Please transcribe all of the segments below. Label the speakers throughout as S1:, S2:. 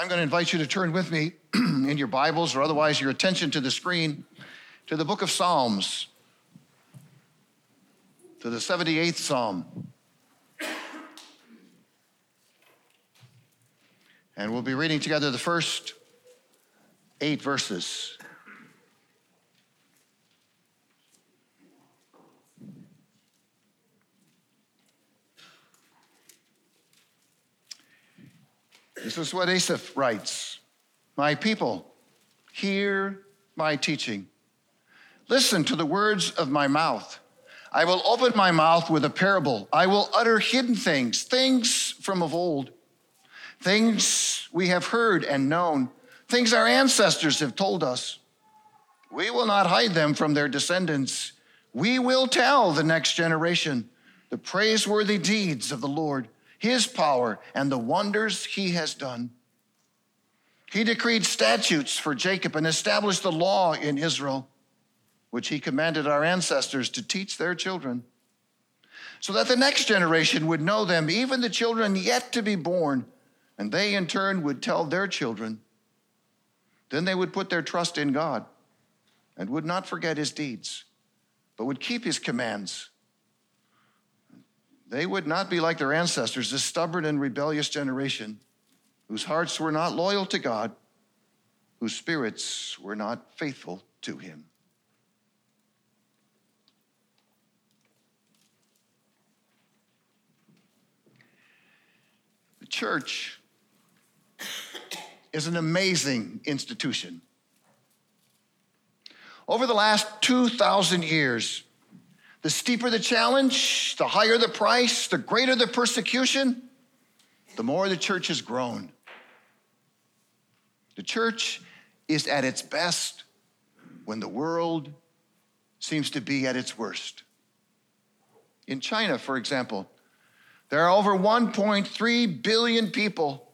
S1: I'm going to invite you to turn with me in your Bibles or otherwise your attention to the screen to the book of Psalms, to the 78th Psalm. And we'll be reading together the first eight verses. This is what Asaph writes My people, hear my teaching. Listen to the words of my mouth. I will open my mouth with a parable. I will utter hidden things, things from of old, things we have heard and known, things our ancestors have told us. We will not hide them from their descendants. We will tell the next generation the praiseworthy deeds of the Lord his power and the wonders he has done. He decreed statutes for Jacob and established the law in Israel, which he commanded our ancestors to teach their children, so that the next generation would know them, even the children yet to be born, and they in turn would tell their children. Then they would put their trust in God and would not forget his deeds, but would keep his commands they would not be like their ancestors, this stubborn and rebellious generation whose hearts were not loyal to God, whose spirits were not faithful to Him. The church is an amazing institution. Over the last 2,000 years, the steeper the challenge, the higher the price, the greater the persecution, the more the church has grown. The church is at its best when the world seems to be at its worst. In China, for example, there are over 1.3 billion people.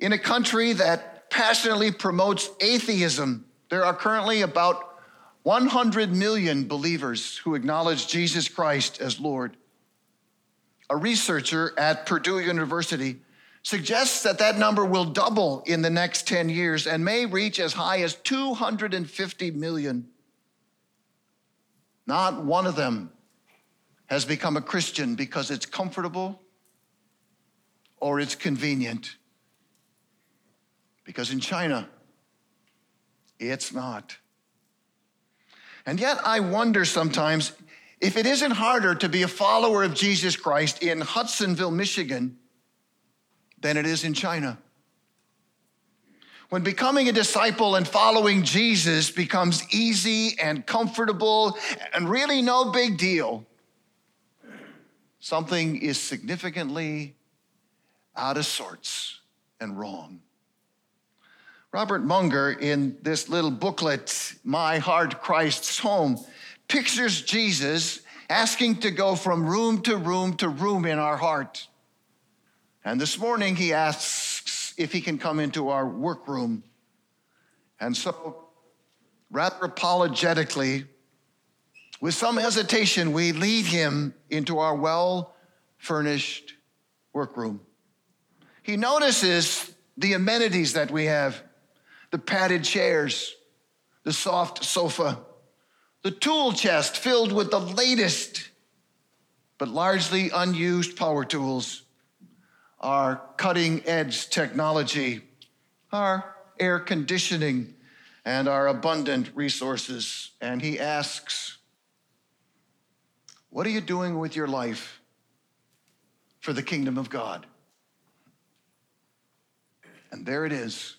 S1: In a country that passionately promotes atheism, there are currently about 100 million believers who acknowledge Jesus Christ as Lord. A researcher at Purdue University suggests that that number will double in the next 10 years and may reach as high as 250 million. Not one of them has become a Christian because it's comfortable or it's convenient. Because in China, it's not. And yet, I wonder sometimes if it isn't harder to be a follower of Jesus Christ in Hudsonville, Michigan, than it is in China. When becoming a disciple and following Jesus becomes easy and comfortable and really no big deal, something is significantly out of sorts and wrong. Robert Munger, in this little booklet, My Heart Christ's Home, pictures Jesus asking to go from room to room to room in our heart. And this morning he asks if he can come into our workroom. And so, rather apologetically, with some hesitation, we lead him into our well furnished workroom. He notices the amenities that we have the padded chairs, the soft sofa, the tool chest filled with the latest but largely unused power tools, our cutting edge technology, our air conditioning, and our abundant resources. And he asks, What are you doing with your life for the kingdom of God? And there it is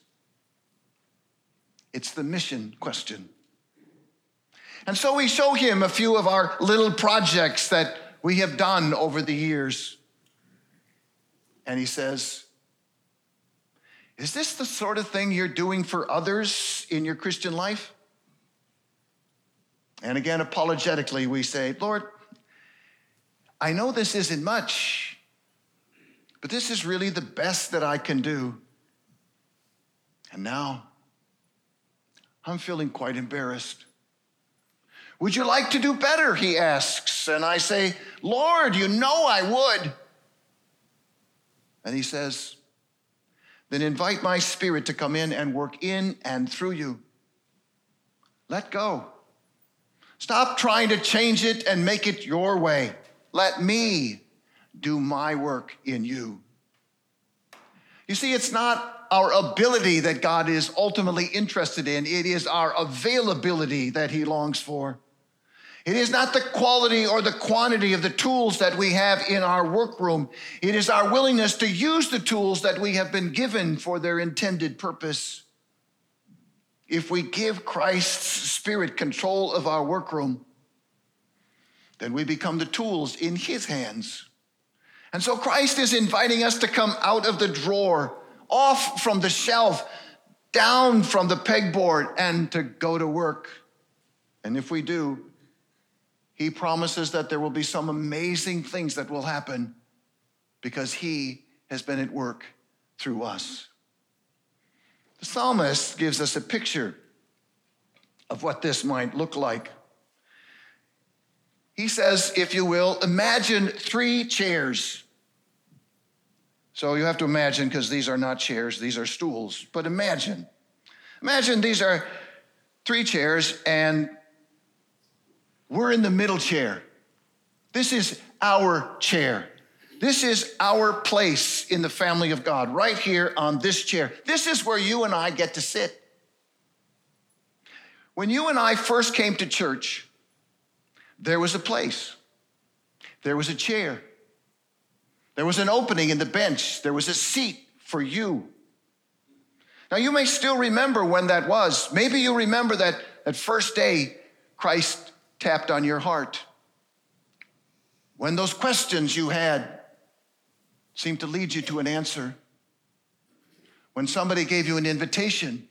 S1: it's the mission question. And so we show him a few of our little projects that we have done over the years. And he says, Is this the sort of thing you're doing for others in your Christian life? And again, apologetically, we say, Lord, I know this isn't much, but this is really the best that I can do. And now, I'm feeling quite embarrassed. Would you like to do better? He asks. And I say, Lord, you know I would. And he says, then invite my spirit to come in and work in and through you. Let go. Stop trying to change it and make it your way. Let me do my work in you. You see, it's not our ability that God is ultimately interested in, it is our availability that He longs for. It is not the quality or the quantity of the tools that we have in our workroom. It is our willingness to use the tools that we have been given for their intended purpose. If we give Christ's Spirit control of our workroom, then we become the tools in His hands. And so Christ is inviting us to come out of the drawer, off from the shelf, down from the pegboard, and to go to work. And if we do, he promises that there will be some amazing things that will happen because He has been at work through us. The psalmist gives us a picture of what this might look like. He says, if you will, imagine three chairs. So you have to imagine, because these are not chairs, these are stools, but imagine. Imagine these are three chairs, and we're in the middle chair. This is our chair. This is our place in the family of God, right here on this chair. This is where you and I get to sit. When you and I first came to church, there was a place, there was a chair, there was an opening in the bench, there was a seat for you. Now, you may still remember when that was. Maybe you remember that, that first day Christ tapped on your heart. When those questions you had seemed to lead you to an answer. When somebody gave you an invitation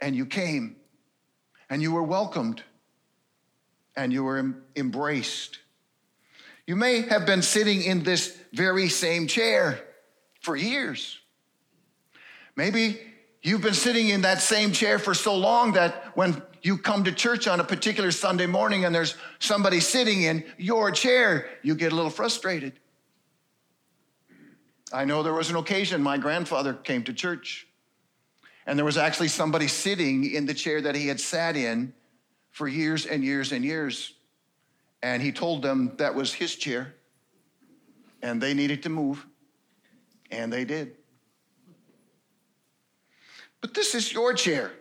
S1: and you came and you were welcomed and you were embraced. You may have been sitting in this very same chair for years. Maybe you've been sitting in that same chair for so long that when you come to church on a particular Sunday morning and there's somebody sitting in your chair, you get a little frustrated. I know there was an occasion my grandfather came to church, and there was actually somebody sitting in the chair that he had sat in for years and years and years. And he told them that was his chair, and they needed to move, and they did. But this is your chair.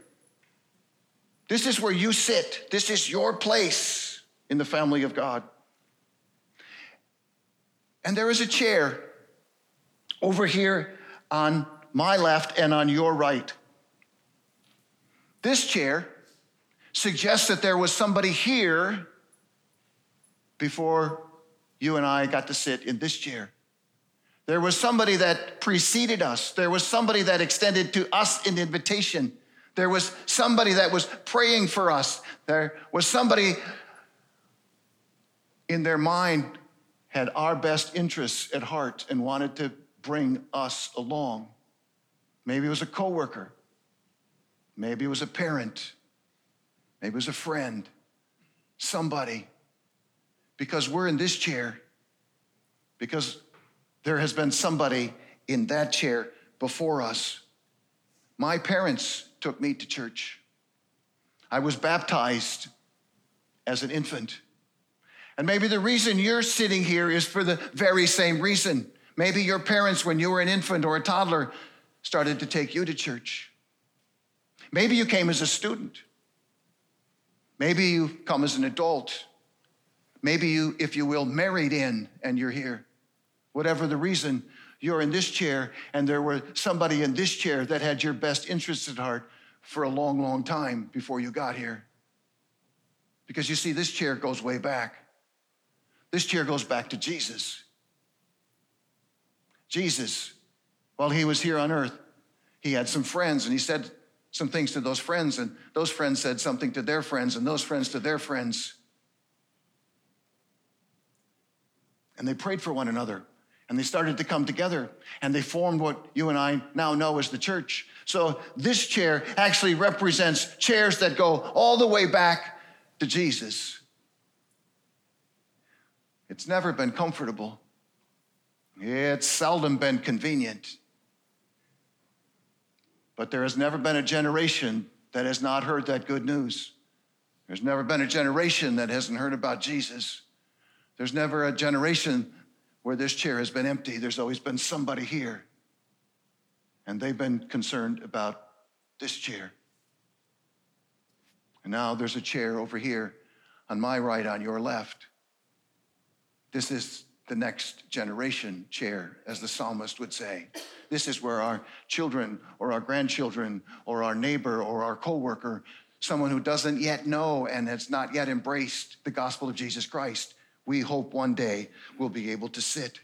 S1: This is where you sit. This is your place in the family of God. And there is a chair over here on my left and on your right. This chair suggests that there was somebody here before you and I got to sit in this chair. There was somebody that preceded us. There was somebody that extended to us an invitation. There was somebody that was praying for us. There was somebody in their mind had our best interests at heart and wanted to bring us along. Maybe it was a coworker. Maybe it was a parent. Maybe it was a friend. Somebody. Because we're in this chair. Because there has been somebody in that chair before us. My parents took me to church. I was baptized as an infant. And maybe the reason you're sitting here is for the very same reason. Maybe your parents, when you were an infant or a toddler, started to take you to church. Maybe you came as a student. Maybe you come as an adult. Maybe you, if you will, married in and you're here. Whatever the reason, you're in this chair, and there was somebody in this chair that had your best interests at heart for a long, long time before you got here. Because you see, this chair goes way back. This chair goes back to Jesus. Jesus, while he was here on earth, he had some friends and he said some things to those friends, and those friends said something to their friends, and those friends to their friends. And they prayed for one another. And they started to come together and they formed what you and I now know as the church. So this chair actually represents chairs that go all the way back to Jesus. It's never been comfortable. It's seldom been convenient. But there has never been a generation that has not heard that good news. There's never been a generation that hasn't heard about Jesus. There's never a generation where this chair has been empty. There's always been somebody here. And they've been concerned about this chair. And now there's a chair over here on my right, on your left. This is the next generation chair, as the psalmist would say. This is where our children or our grandchildren or our neighbor or our coworker, someone who doesn't yet know and has not yet embraced the gospel of Jesus Christ, we hope one day we'll be able to sit.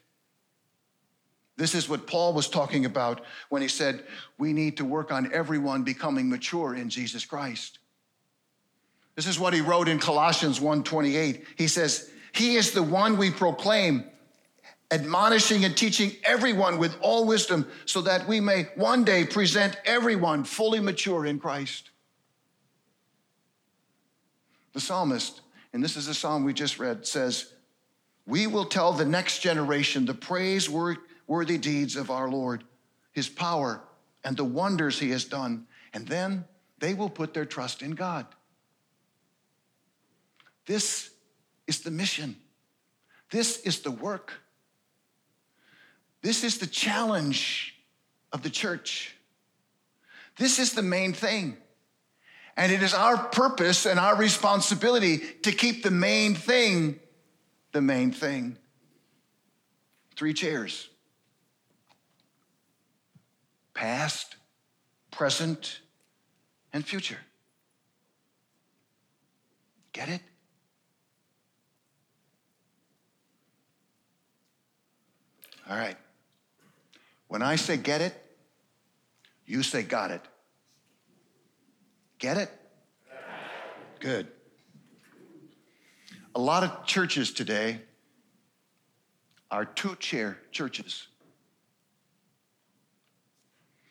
S1: This is what Paul was talking about when he said, We need to work on everyone becoming mature in Jesus Christ. This is what he wrote in Colossians 1:28. He says, "He is the one we proclaim, admonishing and teaching everyone with all wisdom, so that we may one day present everyone fully mature in Christ." The psalmist, and this is the psalm we just read, says, "We will tell the next generation the praiseworthy deeds of our Lord, his power and the wonders he has done, and then they will put their trust in God." This is the mission. This is the work. This is the challenge of the church. This is the main thing. And it is our purpose and our responsibility to keep the main thing the main thing. Three chairs past, present, and future. Get it? All right. When I say get it, you say got it. Get it? Good. A lot of churches today are two chair churches.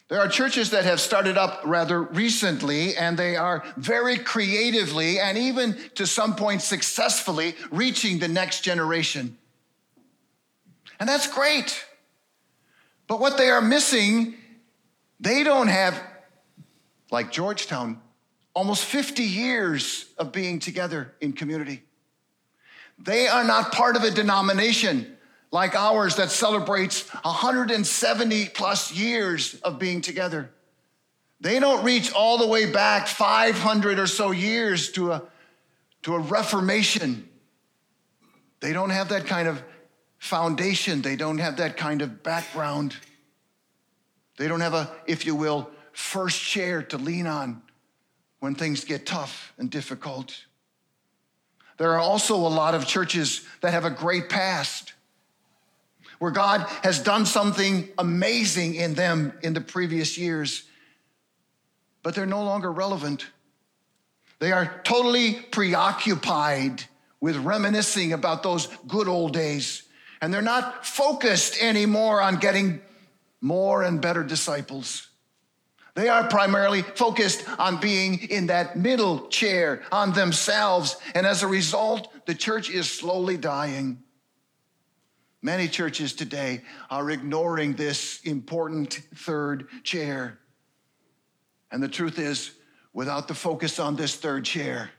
S1: There are churches that have started up rather recently, and they are very creatively and even to some point successfully reaching the next generation. And that's great. But what they are missing, they don't have, like Georgetown, almost 50 years of being together in community. They are not part of a denomination like ours that celebrates 170 plus years of being together. They don't reach all the way back 500 or so years to a, to a reformation. They don't have that kind of foundation. They don't have that kind of background. They don't have a, if you will, first chair to lean on when things get tough and difficult. There are also a lot of churches that have a great past where God has done something amazing in them in the previous years, but they're no longer relevant. They are totally preoccupied with reminiscing about those good old days and they're not focused anymore on getting more and better disciples. They are primarily focused on being in that middle chair, on themselves. And as a result, the church is slowly dying. Many churches today are ignoring this important third chair. And the truth is, without the focus on this third chair,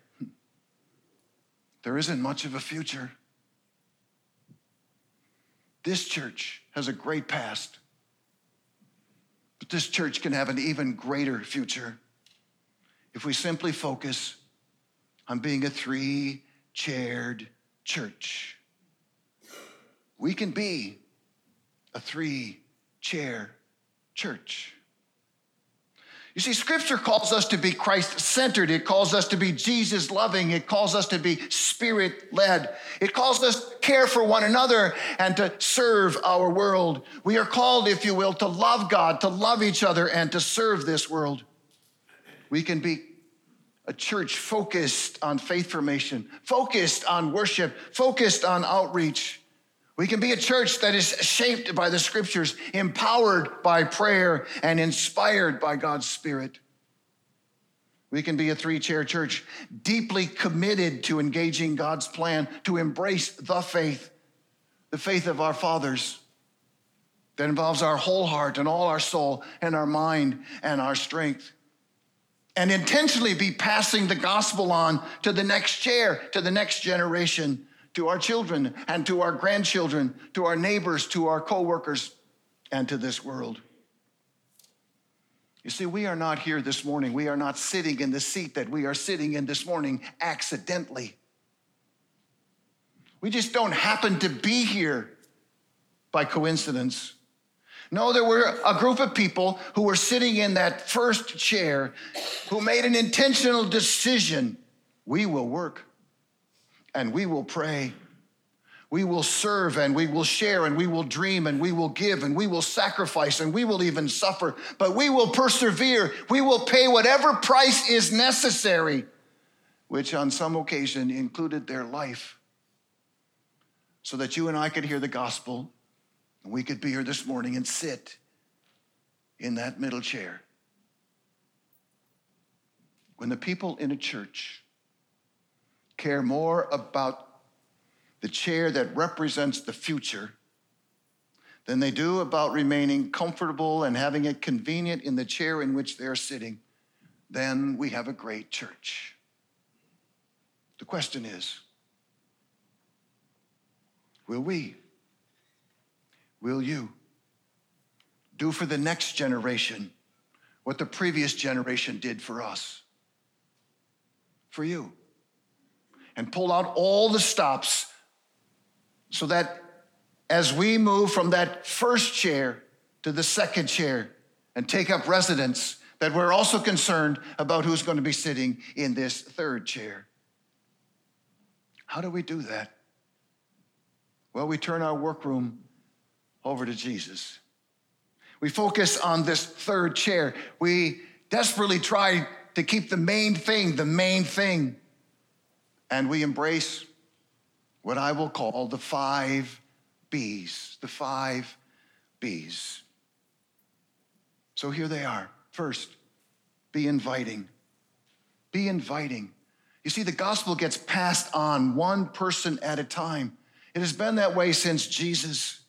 S1: there isn't much of a future. This church has a great past, but this church can have an even greater future if we simply focus on being a three chaired church. We can be a three chair church. You see, scripture calls us to be Christ centered. It calls us to be Jesus loving. It calls us to be spirit led. It calls us to care for one another and to serve our world. We are called, if you will, to love God, to love each other, and to serve this world. We can be a church focused on faith formation, focused on worship, focused on outreach. We can be a church that is shaped by the scriptures, empowered by prayer, and inspired by God's Spirit. We can be a three chair church, deeply committed to engaging God's plan to embrace the faith, the faith of our fathers. that involves our whole heart and all our soul and our mind and our strength. And intentionally be passing the gospel on to the next chair, to the next generation, to our children and to our grandchildren, to our neighbors, to our coworkers, and to this world. You see, we are not here this morning. We are not sitting in the seat that we are sitting in this morning accidentally. We just don't happen to be here by coincidence. No, there were a group of people who were sitting in that first chair who made an intentional decision. We will work and we will pray. We will serve and we will share and we will dream and we will give and we will sacrifice and we will even suffer, but we will persevere. We will pay whatever price is necessary, which on some occasion included their life, so that you and I could hear the gospel and we could be here this morning and sit in that middle chair. When the people in a church care more about the chair that represents the future than they do about remaining comfortable and having it convenient in the chair in which they're sitting, then we have a great church. The question is will we? Will you do for the next generation what the previous generation did for us? For you. And pull out all the stops so that as we move from that first chair to the second chair and take up residence, that we're also concerned about who's going to be sitting in this third chair. How do we do that? Well, we turn our workroom over to Jesus. We focus on this third chair. We desperately try to keep the main thing the main thing. And we embrace what I will call the five B's, the five B's. So here they are. First, be inviting. Be inviting. You see, the gospel gets passed on one person at a time. It has been that way since Jesus.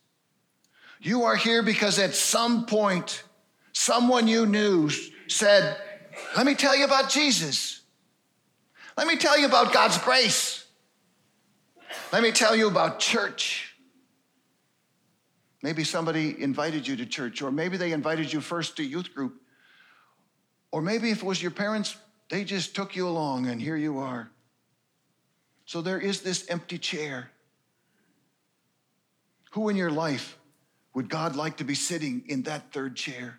S1: You are here because at some point, someone you knew said, Let me tell you about Jesus. Let me tell you about God's grace. Let me tell you about church. Maybe somebody invited you to church, or maybe they invited you first to youth group. Or maybe if it was your parents, they just took you along and here you are. So there is this empty chair. Who in your life would God like to be sitting in that third chair?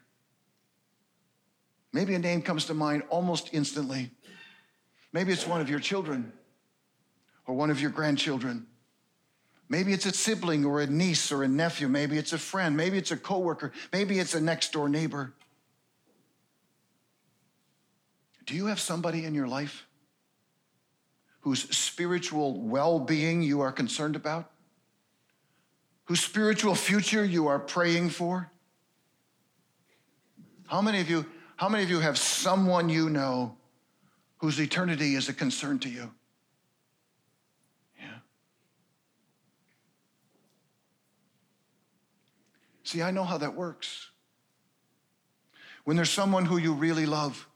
S1: Maybe a name comes to mind almost instantly. Maybe it's one of your children or one of your grandchildren. Maybe it's a sibling or a niece or a nephew. Maybe it's a friend. Maybe it's a coworker. Maybe it's a next door neighbor. Do you have somebody in your life whose spiritual well being you are concerned about? whose spiritual future you are praying for? How many of you, how many of you have someone you know whose eternity is a concern to you? Yeah. See, I know how that works. When there's someone who you really love,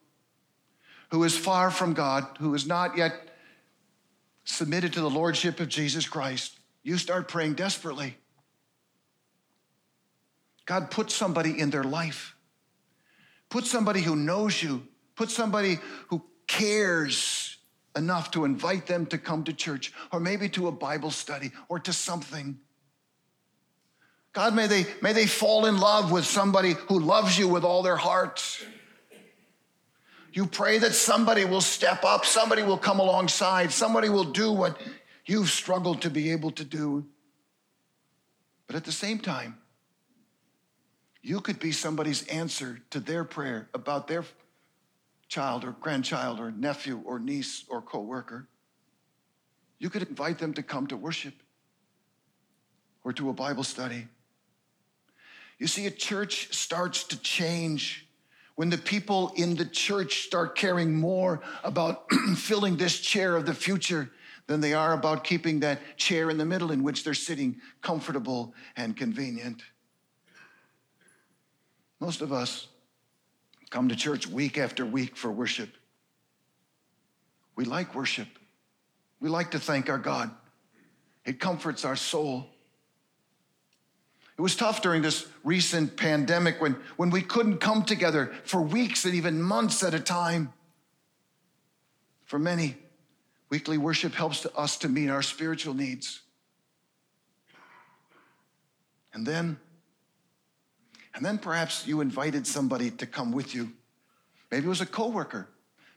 S1: who is far from God, who is not yet submitted to the Lordship of Jesus Christ, you start praying desperately. God, put somebody in their life. Put somebody who knows you. Put somebody who cares enough to invite them to come to church or maybe to a Bible study or to something. God, may they, may they fall in love with somebody who loves you with all their heart. You pray that somebody will step up, somebody will come alongside, somebody will do what you've struggled to be able to do. But at the same time, you could be somebody's answer to their prayer about their child or grandchild or nephew or niece or coworker. You could invite them to come to worship or to a Bible study. You see, a church starts to change when the people in the church start caring more about filling this chair of the future than they are about keeping that chair in the middle in which they're sitting comfortable and convenient. Most of us come to church week after week for worship. We like worship. We like to thank our God. It comforts our soul. It was tough during this recent pandemic when, when we couldn't come together for weeks and even months at a time. For many, weekly worship helps to us to meet our spiritual needs. And then, and then perhaps you invited somebody to come with you. Maybe it was a coworker,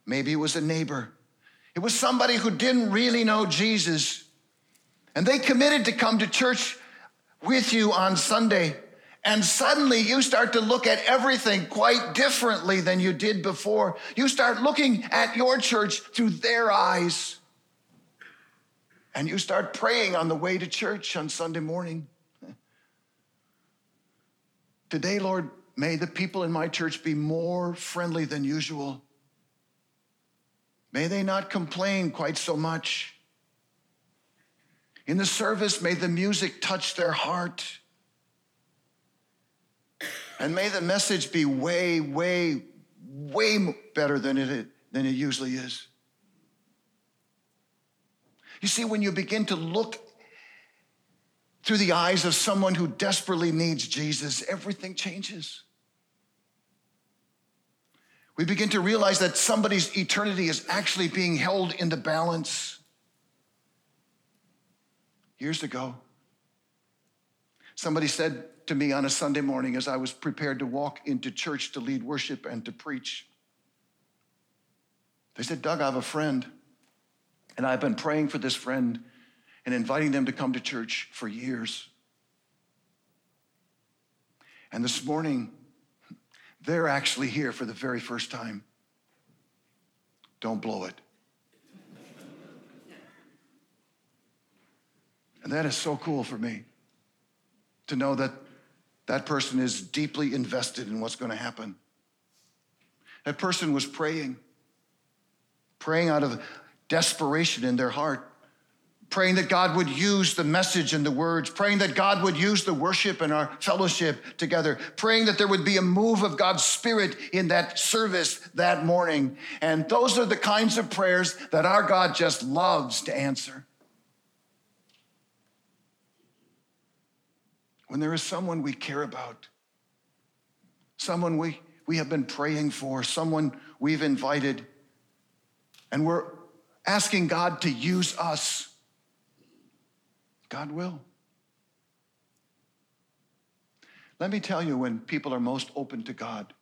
S1: maybe it was a neighbor. It was somebody who didn't really know Jesus. And they committed to come to church with you on Sunday. And suddenly you start to look at everything quite differently than you did before. You start looking at your church through their eyes. And you start praying on the way to church on Sunday morning. Today, Lord, may the people in my church be more friendly than usual. May they not complain quite so much. In the service, may the music touch their heart. And may the message be way, way, way better than it, than it usually is. You see, when you begin to look through the eyes of someone who desperately needs Jesus, everything changes. We begin to realize that somebody's eternity is actually being held in the balance years ago. Somebody said to me on a Sunday morning as I was prepared to walk into church to lead worship and to preach, they said, Doug, I have a friend, and I've been praying for this friend and inviting them to come to church for years. And this morning, they're actually here for the very first time. Don't blow it. And that is so cool for me to know that that person is deeply invested in what's going to happen. That person was praying, praying out of desperation in their heart, praying that God would use the message and the words, praying that God would use the worship and our fellowship together, praying that there would be a move of God's Spirit in that service that morning. And those are the kinds of prayers that our God just loves to answer. when there is someone we care about, someone we, we have been praying for, someone we've invited, and we're asking God to use us, God will. Let me tell you when people are most open to God,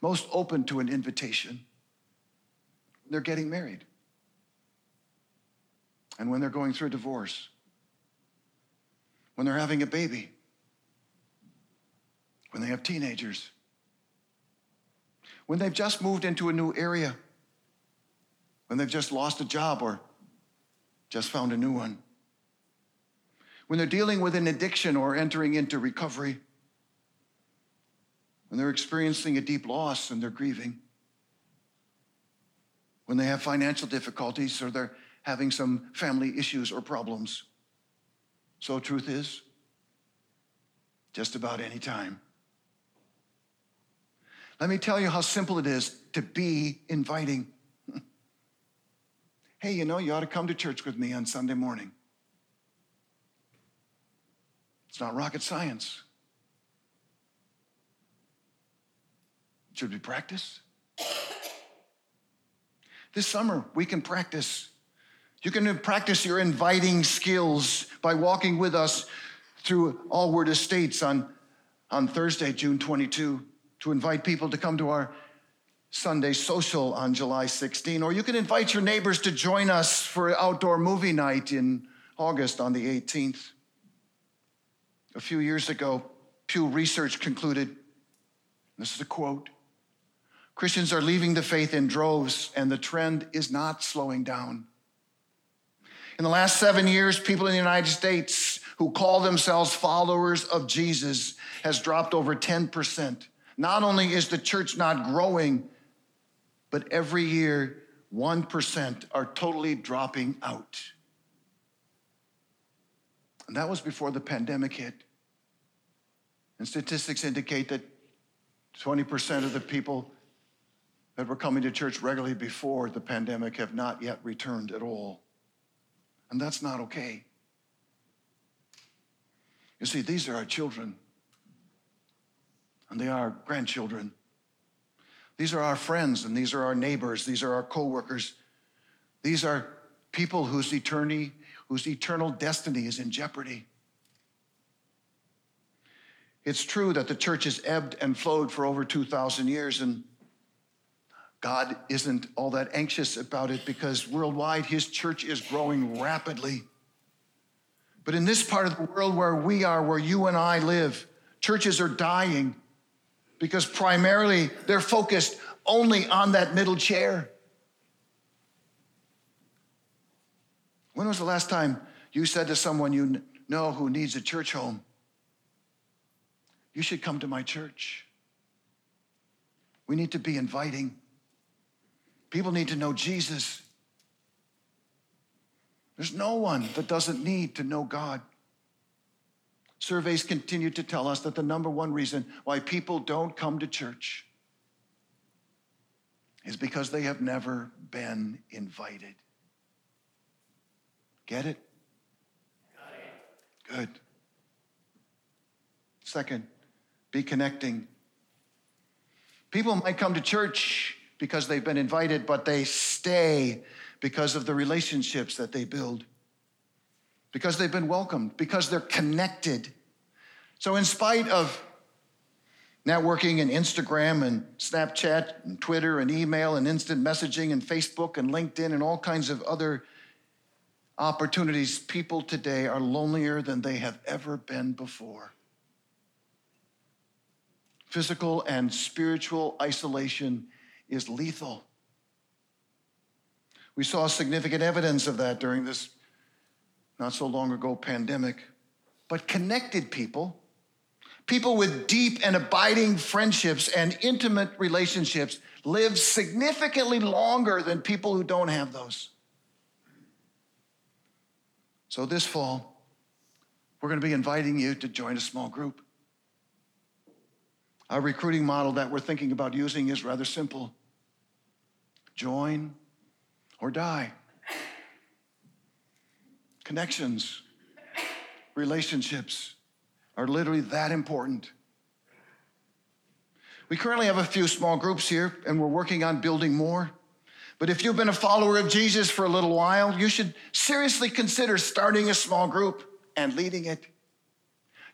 S1: most open to an invitation, they're getting married. And when they're going through a divorce, when they're having a baby, when they have teenagers, when they've just moved into a new area, when they've just lost a job or just found a new one, when they're dealing with an addiction or entering into recovery, when they're experiencing a deep loss and they're grieving, when they have financial difficulties or they're having some family issues or problems. So, truth is, just about any time. Let me tell you how simple it is to be inviting. hey, you know, you ought to come to church with me on Sunday morning. It's not rocket science. Should we practice? This summer, we can practice you can practice your inviting skills by walking with us through Allward Estates on, on Thursday, June 22, to invite people to come to our Sunday social on July 16. Or you can invite your neighbors to join us for outdoor movie night in August on the 18th. A few years ago, Pew Research concluded this is a quote Christians are leaving the faith in droves, and the trend is not slowing down. In the last seven years, people in the United States who call themselves followers of Jesus has dropped over 10%. Not only is the church not growing, but every year, 1% are totally dropping out. And that was before the pandemic hit. And statistics indicate that 20% of the people that were coming to church regularly before the pandemic have not yet returned at all. And that's not okay. You see, these are our children, and they are our grandchildren. These are our friends, and these are our neighbors, these are our coworkers. These are people whose eternity, whose eternal destiny is in jeopardy. It's true that the church has ebbed and flowed for over 2,000 years, and God isn't all that anxious about it because worldwide his church is growing rapidly. But in this part of the world where we are, where you and I live, churches are dying because primarily they're focused only on that middle chair. When was the last time you said to someone you know who needs a church home, You should come to my church? We need to be inviting. People need to know Jesus. There's no one that doesn't need to know God. Surveys continue to tell us that the number one reason why people don't come to church is because they have never been invited. Get it? Good. Second, be connecting. People might come to church because they've been invited, but they stay because of the relationships that they build, because they've been welcomed, because they're connected. So, in spite of networking and Instagram and Snapchat and Twitter and email and instant messaging and Facebook and LinkedIn and all kinds of other opportunities, people today are lonelier than they have ever been before. Physical and spiritual isolation is lethal. We saw significant evidence of that during this not so long ago pandemic. But connected people, people with deep and abiding friendships and intimate relationships, live significantly longer than people who don't have those. So this fall, we're going to be inviting you to join a small group. Our recruiting model that we're thinking about using is rather simple join or die. Connections, relationships are literally that important. We currently have a few small groups here, and we're working on building more. But if you've been a follower of Jesus for a little while, you should seriously consider starting a small group and leading it.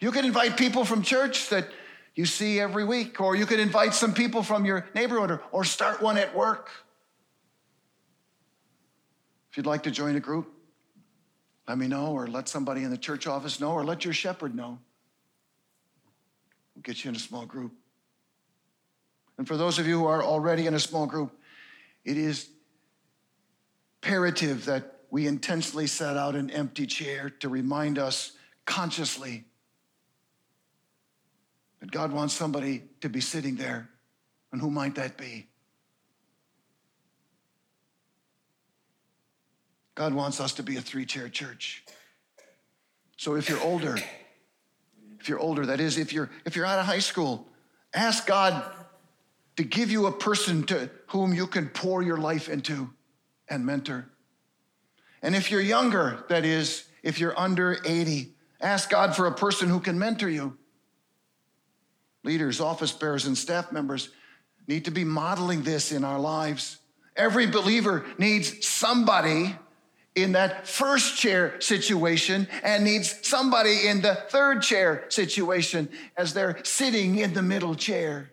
S1: You could invite people from church that you see every week, or you could invite some people from your neighborhood, or, or start one at work. If you'd like to join a group, let me know, or let somebody in the church office know, or let your shepherd know. We'll get you in a small group. And for those of you who are already in a small group, it is imperative that we intentionally set out an empty chair to remind us consciously that God wants somebody to be sitting there. And who might that be? God wants us to be a three chair church. So if you're older, if you're older, that is, if you're if you're out of high school, ask God to give you a person to whom you can pour your life into and mentor. And if you're younger, that is, if you're under 80, ask God for a person who can mentor you. Leaders, office bearers, and staff members need to be modeling this in our lives. Every believer needs somebody in that first chair situation and needs somebody in the third chair situation as they're sitting in the middle chair.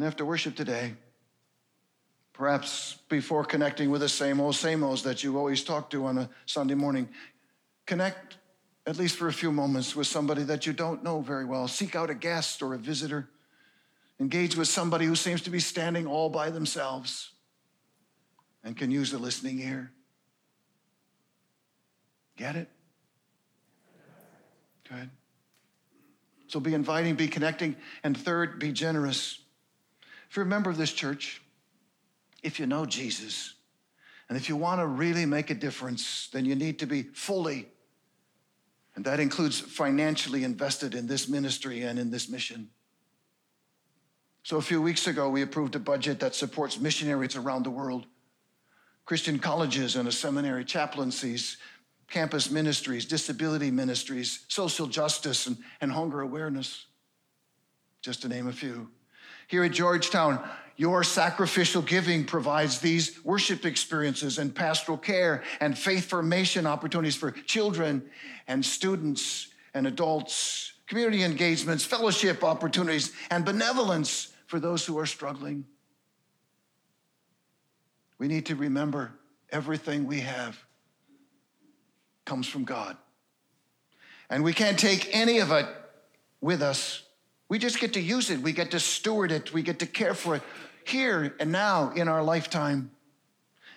S1: And after worship today, perhaps before connecting with the same old, same olds that you always talk to on a Sunday morning, connect at least for a few moments with somebody that you don't know very well. Seek out a guest or a visitor. Engage with somebody who seems to be standing all by themselves and can use a listening ear. Get it? Good. So be inviting, be connecting, and third, be generous. If you're a member of this church, if you know Jesus, and if you want to really make a difference, then you need to be fully And that includes financially invested in this ministry and in this mission. So, a few weeks ago, we approved a budget that supports missionaries around the world, Christian colleges and a seminary chaplaincies, campus ministries, disability ministries, social justice, and, and hunger awareness, just to name a few. Here at Georgetown, your sacrificial giving provides these worship experiences and pastoral care and faith formation opportunities for children and students and adults, community engagements, fellowship opportunities, and benevolence for those who are struggling. We need to remember everything we have comes from God. And we can't take any of it with us. We just get to use it. We get to steward it. We get to care for it here and now in our lifetime.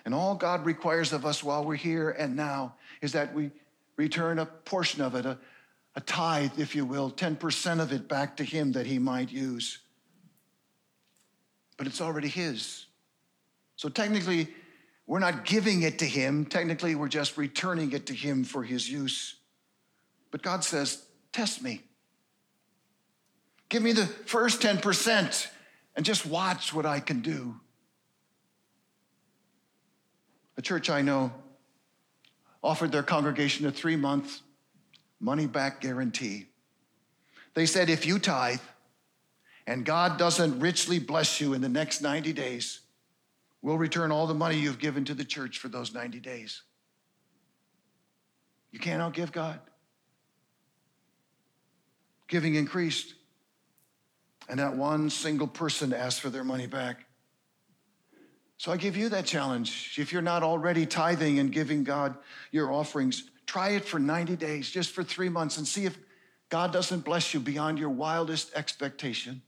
S1: And all God requires of us while we're here and now is that we return a portion of it, a, a tithe, if you will, 10% of it back to Him that He might use. But it's already His. So technically, we're not giving it to Him. Technically, we're just returning it to Him for His use. But God says, Test me. Give me the first 10% and just watch what I can do. A church I know offered their congregation a three month money back guarantee. They said, if you tithe and God doesn't richly bless you in the next 90 days, we'll return all the money you've given to the church for those 90 days. You can't outgive God. Giving increased. And not one single person asked for their money back. So I give you that challenge. If you're not already tithing and giving God your offerings, try it for 90 days, just for three months, and see if God doesn't bless you beyond your wildest expectation.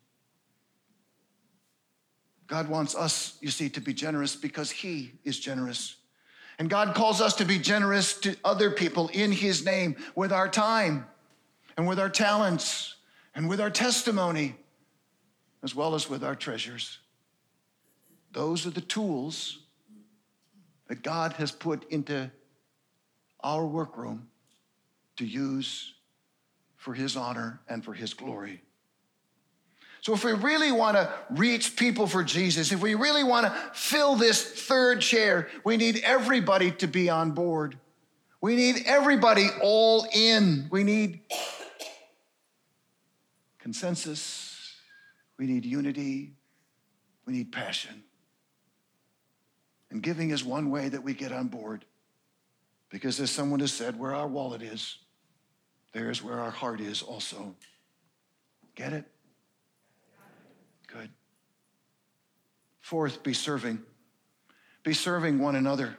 S1: God wants us, you see, to be generous because He is generous. And God calls us to be generous to other people in His name with our time and with our talents and with our testimony as well as with our treasures. Those are the tools that God has put into our workroom to use for His honor and for His glory. So, if we really want to reach people for Jesus, if we really want to fill this third chair, we need everybody to be on board. We need everybody all in. We need consensus we need unity. We need passion. And giving is one way that we get on board. Because as someone has said, where our wallet is, there is where our heart is also. Get it? Good. Fourth, be serving. Be serving one another.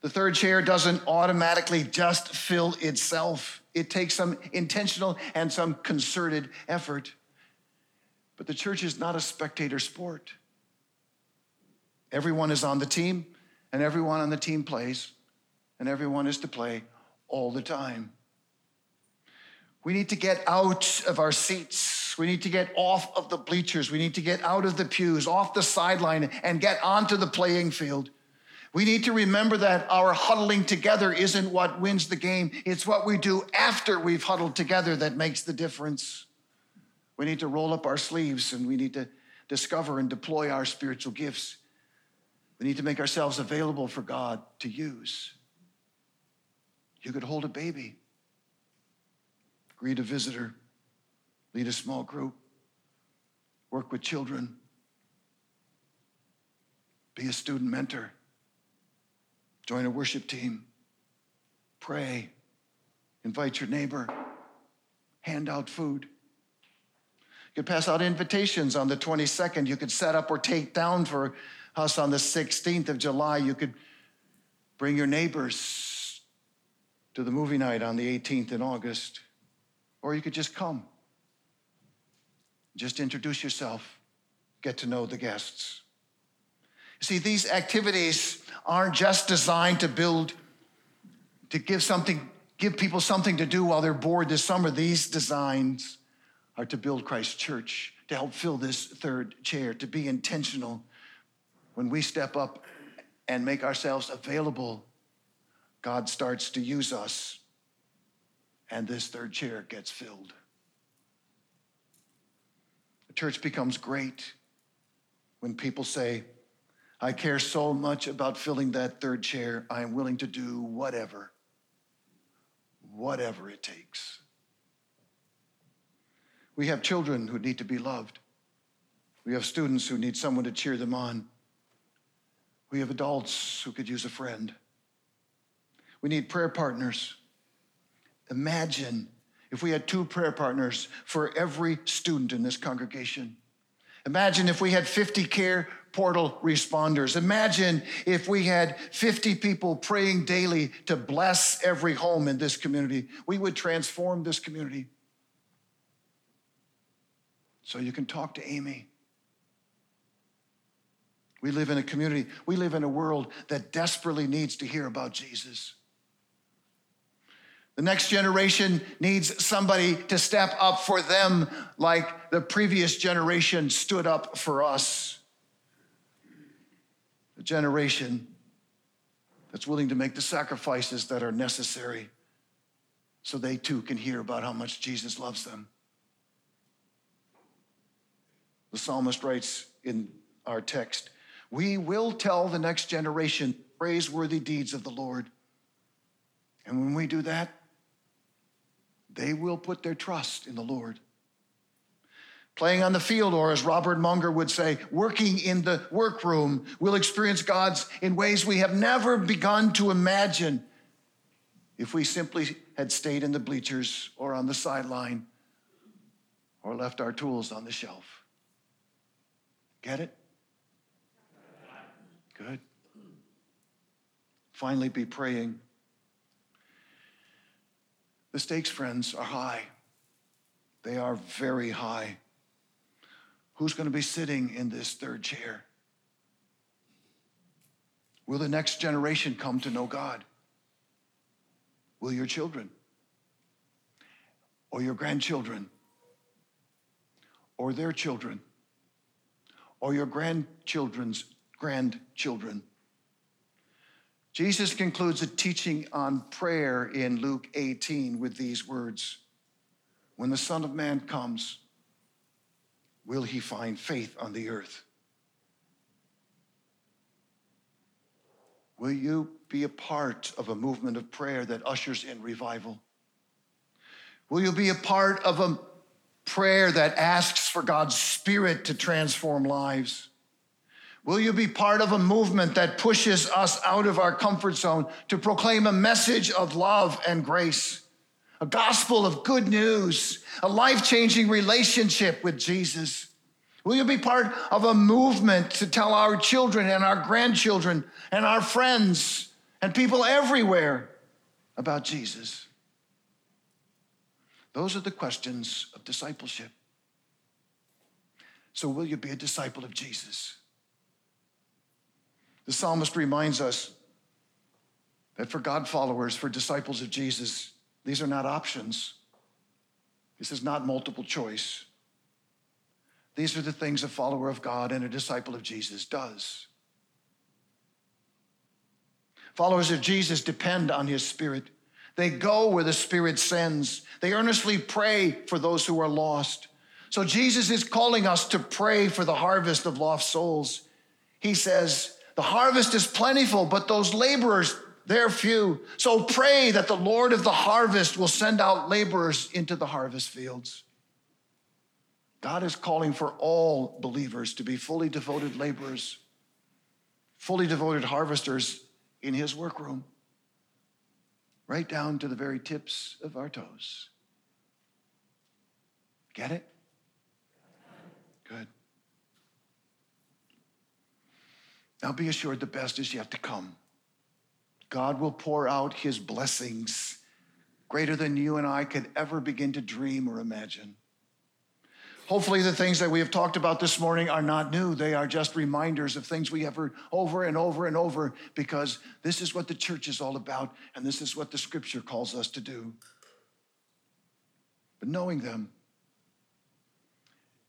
S1: The third chair doesn't automatically just fill itself, it takes some intentional and some concerted effort. But the church is not a spectator sport. Everyone is on the team, and everyone on the team plays, and everyone is to play all the time. We need to get out of our seats. We need to get off of the bleachers. We need to get out of the pews, off the sideline, and get onto the playing field. We need to remember that our huddling together isn't what wins the game, it's what we do after we've huddled together that makes the difference. We need to roll up our sleeves and we need to discover and deploy our spiritual gifts. We need to make ourselves available for God to use. You could hold a baby, greet a visitor, lead a small group, work with children, be a student mentor, join a worship team, pray, invite your neighbor, hand out food could pass out invitations on the 22nd. You could set up or take down for us on the 16th of July. You could bring your neighbors to the movie night on the 18th in August. Or you could just come. Just introduce yourself, get to know the guests. See, these activities aren't just designed to build, to give something, give people something to do while they're bored this summer. These designs are to build Christ's church, to help fill this third chair, to be intentional. When we step up and make ourselves available, God starts to use us. and this third chair gets filled. The church becomes great when people say, I care so much about filling that third chair, I am willing to do whatever, whatever it takes. We have children who need to be loved. We have students who need someone to cheer them on. We have adults who could use a friend. We need prayer partners. Imagine if we had two prayer partners for every student in this congregation. Imagine if we had 50 care portal responders. Imagine if we had 50 people praying daily to bless every home in this community. We would transform this community. So you can talk to Amy. We live in a community, we live in a world that desperately needs to hear about Jesus. The next generation needs somebody to step up for them like the previous generation stood up for us. A generation that's willing to make the sacrifices that are necessary so they too can hear about how much Jesus loves them. The psalmist writes in our text, We will tell the next generation praiseworthy deeds of the Lord. And when we do that, they will put their trust in the Lord. Playing on the field, or as Robert Munger would say, working in the workroom, we'll experience God's in ways we have never begun to imagine if we simply had stayed in the bleachers or on the sideline or left our tools on the shelf. Get it? Good. Finally, be praying the stakes, friends, are high. They are very high. Who's going to be sitting in this third chair? Will the next generation come to know God? Will your children? Or your grandchildren? Or their children? Or your grandchildren's grandchildren? Jesus concludes a teaching on prayer in Luke 18 with these words When the Son of Man comes, will he find faith on the earth? Will you be a part of a movement of prayer that ushers in revival? Will you be a part of a prayer that asks for God's Spirit to transform lives? Will you be part of a movement that pushes us out of our comfort zone to proclaim a message of love and grace, a gospel of good news, a life changing relationship with Jesus? Will you be part of a movement to tell our children and our grandchildren and our friends and people everywhere about Jesus? Those are the questions of discipleship. So, will you be a disciple of Jesus? The psalmist reminds us that for God followers, for disciples of Jesus, these are not options. This is not multiple choice. These are the things a follower of God and a disciple of Jesus does. Followers of Jesus depend on his spirit. They go where the spirit sends. They earnestly pray for those who are lost. So Jesus is calling us to pray for the harvest of lost souls. He says, the harvest is plentiful, but those laborers, they're few. So pray that the Lord of the harvest will send out laborers into the harvest fields. God is calling for all believers to be fully devoted laborers, fully devoted harvesters in his workroom, right down to the very tips of our toes. Get it? Good. Now be assured the best is yet to come. God will pour out his blessings greater than you and I could ever begin to dream or imagine. Hopefully, the things that we have talked about this morning are not new. They are just reminders of things we have heard over and over and over because this is what the church is all about and this is what the scripture calls us to do. But knowing them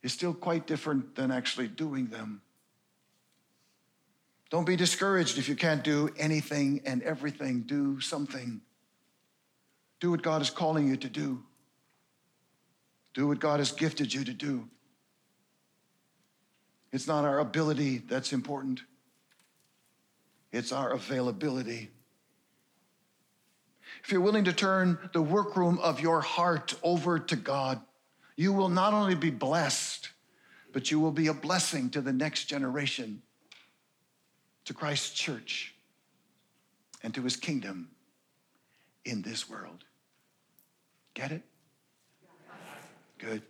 S1: is still quite different than actually doing them. Don't be discouraged if you can't do anything and everything. Do something. Do what God is calling you to do. Do what God has gifted you to do. It's not our ability that's important, it's our availability. If you're willing to turn the workroom of your heart over to God, you will not only be blessed, but you will be a blessing to the next generation, to Christ's church, and to his kingdom in this world. Get it? Good.